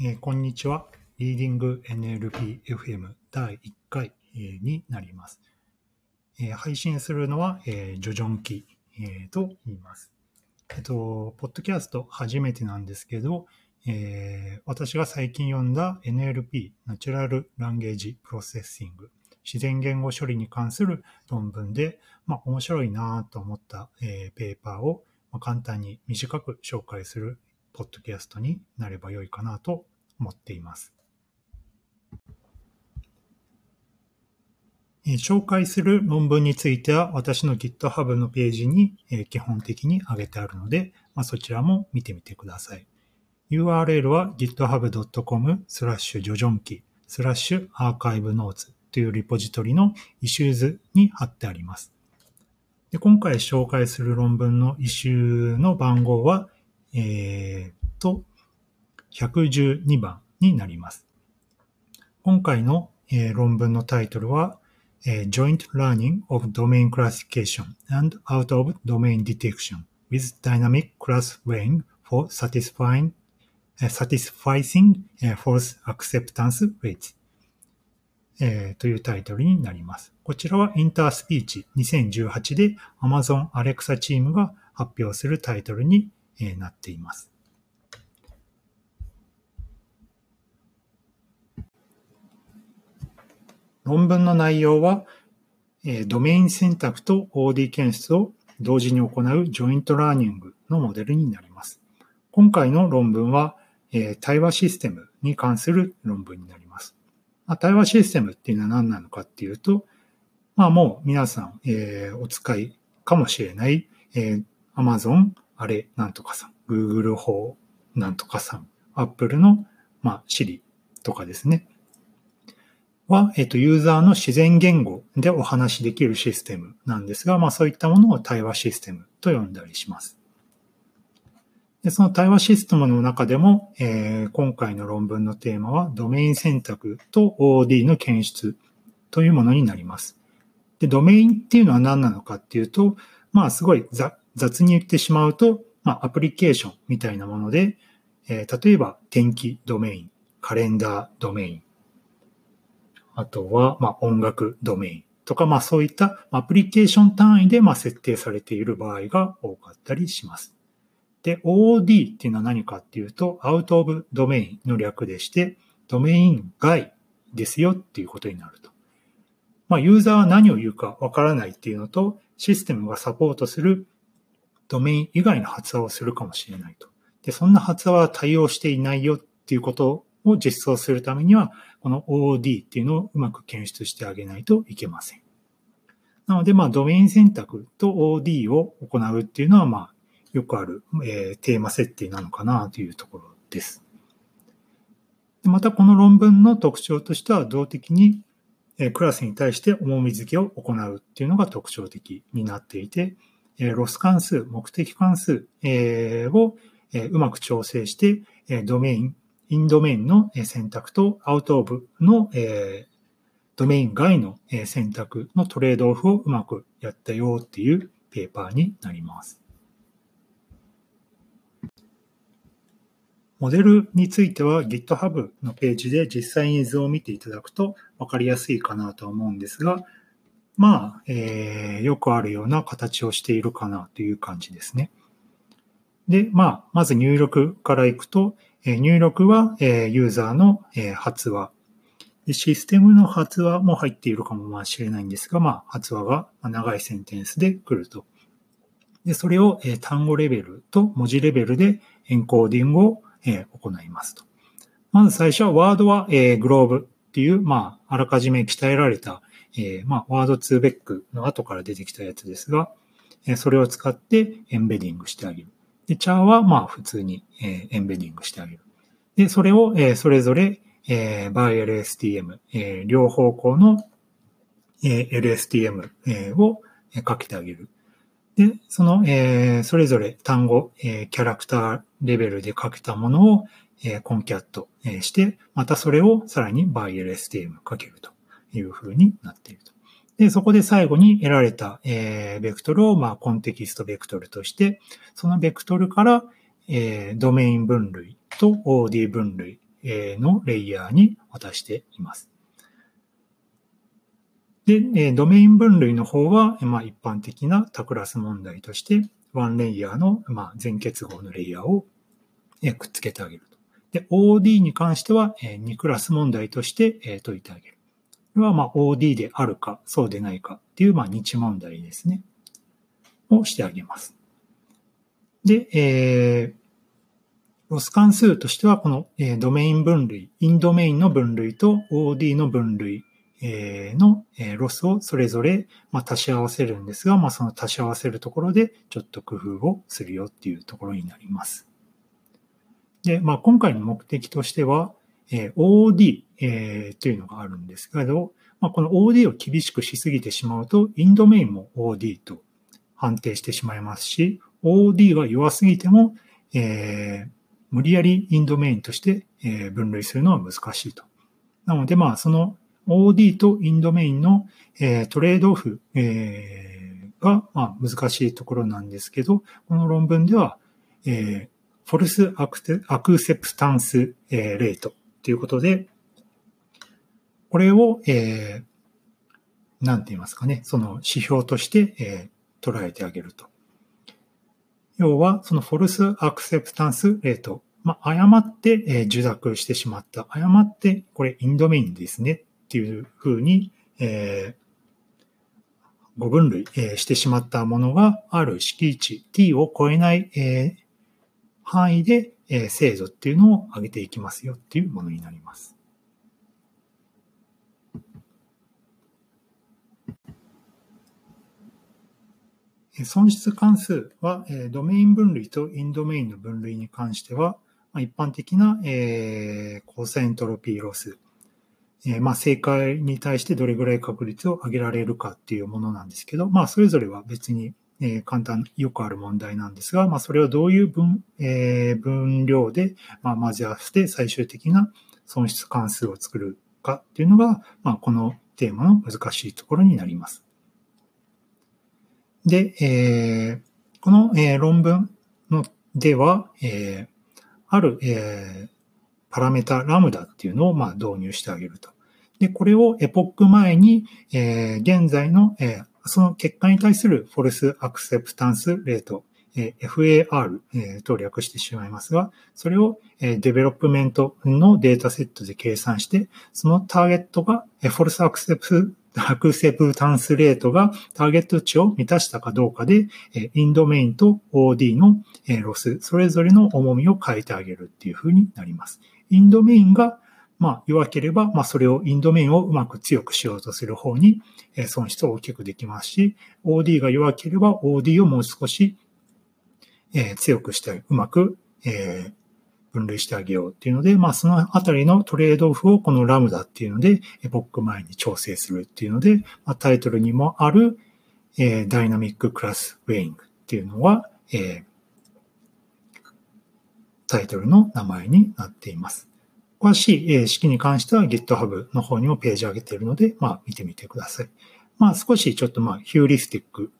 えーこんにちは。 Leading NLP FM 第1回、えーになります。えー配信するのは、えージョジョンキ、えーと言います。えっと、ポッドキャスト初めてなんですけど、えー私が最近読んだ NLP、 Natural Language Processing、自然言語処理に関する論文で、まあ、面白いなと思った、えーペーパーを、まあ、簡単に短く紹介するポッドキャストになれば良いかなと思っています。紹介する論文については私の GitHub のページに基本的に上げてあるので、まあ、そちらも見てみてください。URL は github.com スラッシュジョジョンキスラッシュ arXivNotes というリポジトリの Issues に貼ってあります。で今回紹介する論文のイシューの番号は、えー、と、112番になります。今回の、えー論文のタイトルは、えー Joint Learning of Domain Classification and Out of Domain Detection with Dynamic Class Weighing for Satisfying, Satisfying False Acceptance Rates、えーというタイトルになります。こちらは Interspeech 2018で Amazon Alexa チームが発表するタイトルになっています。論文の内容は、えドメイン選択と OD 検出を同時に行う joint learning のモデルになります。今回の論文は、え対話システムに関する論文になります。ま、対話システムっていうのは何なのかっていうと、まあもう皆さん、えお使いかもしれない、え Amazon あれなんとかさん、Google 法なんとかさん、Apple の、まあ、Siri とかですね。は、えっ、と、ユーザーの自然言語でお話しできるシステムなんですが、まあそういったものを対話システムと呼んだりします。でその対話システムの中でも、えー今回の論文のテーマは、ドメイン選択と OD の検出というものになります。で、ドメインっていうのは何なのかっていうと、まあすごい雑に言ってしまうと、まあアプリケーションみたいなもので、えー例えば天気ドメイン、カレンダードメイン、あとは、まあ、音楽ドメインとか、まあ、そういったアプリケーション単位で、まあ、設定されている場合が多かったりします。で、OOD っていうのは何かっていうと、out of domain の略でして、ドメイン外ですよっていうことになると。まあ、ユーザーは何を言うかわからないっていうのと、システムがサポートするドメイン以外の発話をするかもしれないと。で、そんな発話は対応していないよっていうことを実装するためには、この OOD っていうのをうまく検出してあげないといけません。なので、まあ、ドメイン選択と OD を行うっていうのは、まあ、よくある、えーテーマ設定なのかなというところです。また、この論文の特徴としては、動的に、えークラスに対して重み付けを行うっていうのが特徴的になっていて、えーロス関数、目的関数、えーを、えーうまく調整して、えードメイン、インドメインの選択とアウトオブの、えードメイン外の選択のトレードオフをうまくやったよっていうペーパーになります。モデルについては GitHub のページで実際に図を見ていただくと分かりやすいかなと思うんですが、まあ、えーよくあるような形をしているかなという感じですね。で、まあ、まず入力からいくと、入力は、ユーザーの、発話。システムの発話も入っているかもしれないんですが、まあ、発話が長いセンテンスで来ると。で、それを、単語レベルと文字レベルでエンコーディングを、行いますと。まず最初は、ワードは、グローブっていう、まあ、あらかじめ鍛えられた、えーまあ、ワード2ベックの後から出てきたやつですが、それを使ってエンベディングしてあげる。で、チャーはまあ普通に、えーエンベディングしてあげる。で、それを、えーそれぞれ、えー、by LSTM、えー両方向の、えー LSTM、えーをかけてあげる。で、その、えーそれぞれ単語、えーキャラクターレベルでかけたものを、えーコンキャットえーして、またそれをさらに by LSTM かけるという風になっていると。で、そこで最後に得られた、えーベクトルを、まあ、コンテキストベクトルとして、そのベクトルから、えードメイン分類と OD 分類、のレイヤーに渡しています。で、ドメイン分類の方は、まあ、一般的な多クラス問題として、ワンレイヤーの、まあ、全結合のレイヤーをくっつけてあげると。で、OD に関しては、2クラス問題として解いてあげる。これは、まあ、OD であるか、そうでないかっていう、まあ、日問題ですね。をしてあげます。で、えー、ロス関数としては、この、え、ドメイン分類、 in-domain の分類と OOD の分類、え、の、え、ロスをそれぞれ、まあ、足し合わせるんですが、まあ、その足し合わせるところでちょっと工夫をするよっていうところになります。で、まあ、今回の目的としては、え、OD、え、というのがあるんですけど、まあ、この OD を厳しくしすぎてしまうと、インドメインも OD と判定してしまいますし、OD が弱すぎても、えー、無理やりインドメインとして、えー、分類するのは難しいと。なので、まあ、その OD とインドメインの、えー、トレードオフ、えー、が、まあ、難しいところなんですけど、この論文では、えー、フォルスアクセプタンス、えー、レートということで、これを、えー、なんて言いますかね、その指標として、えー、捉えてあげると。要は、そのフォルスアクセプタンスレート。まあ、誤って、えー、受諾してしまった。誤って、これインドメインですね。っていうふうに、えー、誤分類、えー、してしまったものがある敷地 t を超えない、えー、範囲で、え、精度っていうのを上げていきますよっていうものになります。損失関数は、ドメイン分類とインドメインの分類に関しては、一般的な、えー、交差エントロピーロス、えー、まあ、正解に対してどれぐらい確率を上げられるかっていうものなんですけど、まあ、それぞれは別に、えー、簡単、よくある問題なんですが、まあ、それをどういう分、えー、分量で、まあ、混ぜ合わせて最終的な損失関数を作るかっていうのが、まあ、このテーマの難しいところになります。で、えー、この、えー、論文のでは、えー、ある、えー、パラメータラムダっていうのをまあ導入してあげると。で、これをエポック前に、えー、現在の、えー、その結果に対する false acceptance rate、えー、FAR、えー、と略してしまいますが、それを、えー、 development のデータセットで計算して、そのターゲットが、えー、 false accep acceptance rate がターゲット値を満たしたかどうかで、 in-domain と OOD の loss、それぞれの重みを変えてあげるっていう風になります。 in-domain が、まあ、弱ければ、まあ、それを、インドメインをうまく強くしようとする方に、え損失を大きくできますし、OD が弱ければ、OD をもう少し、え強くして、うまく、え分類してあげようっていうので、まあ、そのあたりのトレードオフをこのラムダっていうので、エポック前に調整するっていうので、まあ、タイトルにもある、えダイナミッククラスウェイングっていうのは、えタイトルの名前になっています。詳しい式に関しては GitHub の方にもページ上げているので、まあ見てみてください。まあ少しちょっとまあヒューリスティック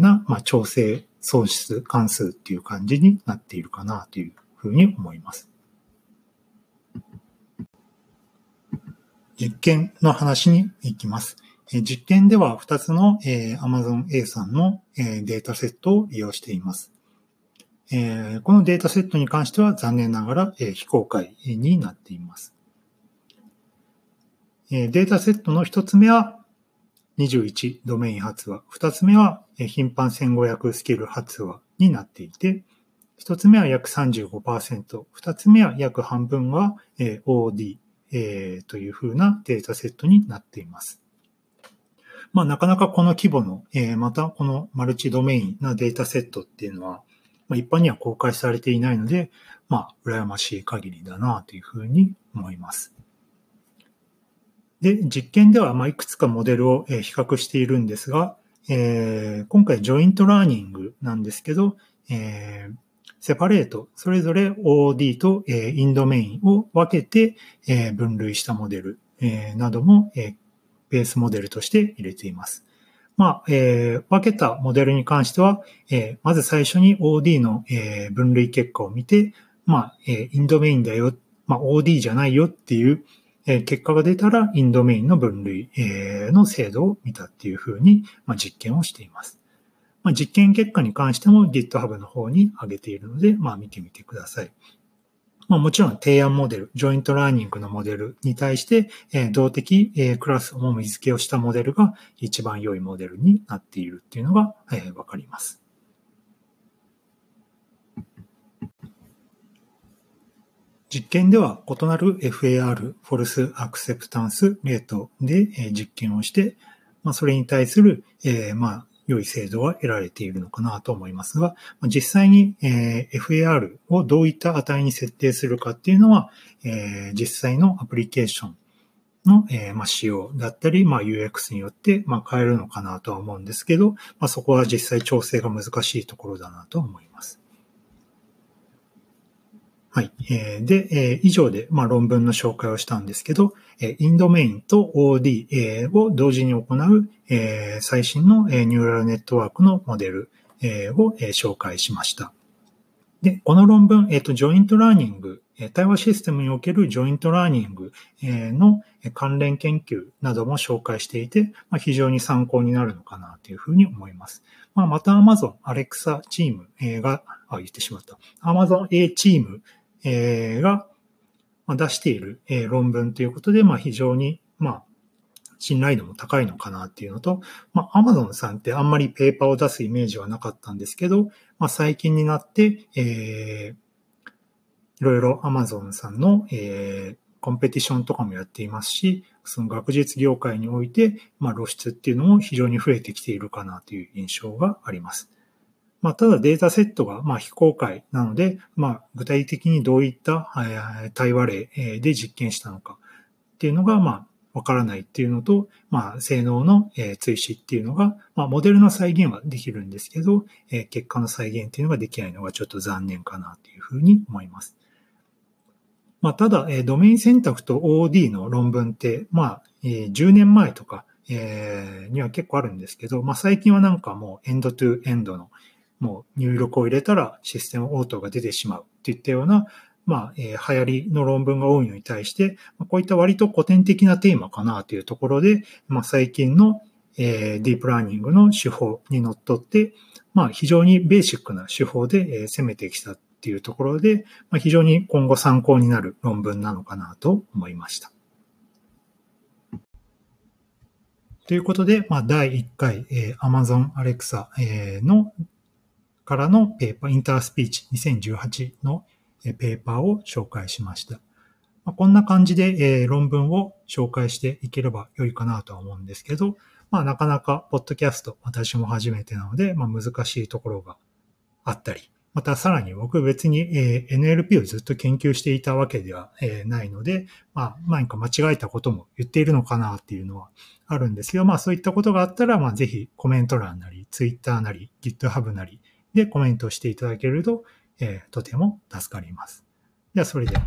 な、まあ、調整損失関数っていう感じになっているかなというふうに思います。実験の話に行きます。実験では2つの Amazon A さんのデータセットを利用しています。えー、このデータセットに関しては残念ながら、えー、非公開になっています。えー、データセットの一つ目は21ドメイン発話。二つ目は、頻繁1500スキル発話になっていて、一つ目は約35%、二つ目は約半分は、OD、というふうなデータセットになっています。まあ、なかなかこの規模の、またこの multi-domain なデータセットっていうのは、まあ、一般には公開されていないので、まあ、羨ましい限りだなというふうに思います。で、実験では、まあ、いくつかモデルを比較しているんですが、えー、今回 joint learning なんですけど、えー、 separate、それぞれ OD と、えー、インドメインを分けて、えー、分類したモデル、えー、なども、えー、ベースモデルとして入れています。まあ、えー、分けたモデルに関しては、えー、まず最初に OD の、えー、分類結果を見て、まあ、えー、 in-domain だよ、まあ、OD じゃないよっていう、えー、結果が出たら、 in-domain の分類、えー、の精度を見たっていうふうに、まあ、実験をしています。まあ、実験結果に関しても GitHub の方に上げているので、まあ、見てみてください。まあ、もちろん提案モデル、 joint learning のモデルに対して、え、動的、え、クラス重み付けをしたモデルが一番良いモデルになっているっていうのが、え、わかります。実験では異なる FAR、フォルスアクセプタンスレートで実験をして、まあ、それに対する、え、まあ、良い精度は得られているのかなと思いますが、実際に、FAR をどういった値に設定するかっていうのは、実際のアプリケーションの、えま仕様だったり、ま UX によって、ま変えるのかなとは思うんですけど、まそこは実際調整が難しいところだなと思います。はい。えー、で、えー、以上で、ま、論文の紹介をしたんですけど、え、 in-domain と OOD、え、を同時に行う、え、最新の、え、ニューラルネットワークのモデル、え、を、え、紹介しました。で、この論文、えっ、と、 joint learning、対話システムにおける joint learning の関連研究なども紹介していて、ま、非常に参考になるのかなというふうに思います。ま、また Amazon Alexa チームが、あ、言ってしまった。Amazon A チームえー、が出している、え、論文ということで、まあ、非常に、まあ、信頼度も高いのかなっていうのと、まあ、アマゾンさんってあんまりペーパーを出すイメージはなかったんですけど、まあ、最近になって、えー、いろいろアマゾンさんの、えー、コンペティションとかもやっていますし、その学術業界において、まあ、露出っていうのも非常に増えてきているかなという印象があります。まあ、ただデータセットがまあ非公開なので、まあ、具体的にどういった対話例で実験したのかっていうのが、まあ、わからないっていうのと、まあ、性能の追試っていうのが、まあ、モデルの再現はできるんですけど、結果の再現っていうのができないのがちょっと残念かなというふうに思います。まあ、ただ、ドメイン選択と OD の論文って、まあ、10年前とか、には結構あるんですけど、まあ、最近はなんかもうエンドトゥエンドのもう入力を入れたらシステム応答が出てしまうっていったような、まあ、えー、流行りの論文が多いのに対して、こういった割と古典的なテーマかなというところで、まあ、最近の、えー、ディープラーニングの手法にのっとって、まあ、非常にベーシックな手法で、えー、攻めてきたっていうところで、まあ、非常に今後参考になる論文なのかなと思いました。ということで、まあ、第1回、えー、Amazon Alexa、えー、のからのペーパー、インタースピーチ2018のペーパーを紹介しました。まあ、こんな感じで、え、論文を紹介していければ良いかなとは思うんですけど、まあなかなかポッドキャスト私も初めてなので、まあ難しいところがあったり、またさらに僕別に、え、NLP をずっと研究していたわけでは、え、ないので、まあ何か間違えたことも言っているのかなっていうのはあるんですけど、まあそういったことがあったら、まあぜひコメント欄なり、Twitter なり、GitHub なり、でコメントしていただけると、えー、とても助かります。では、それでは。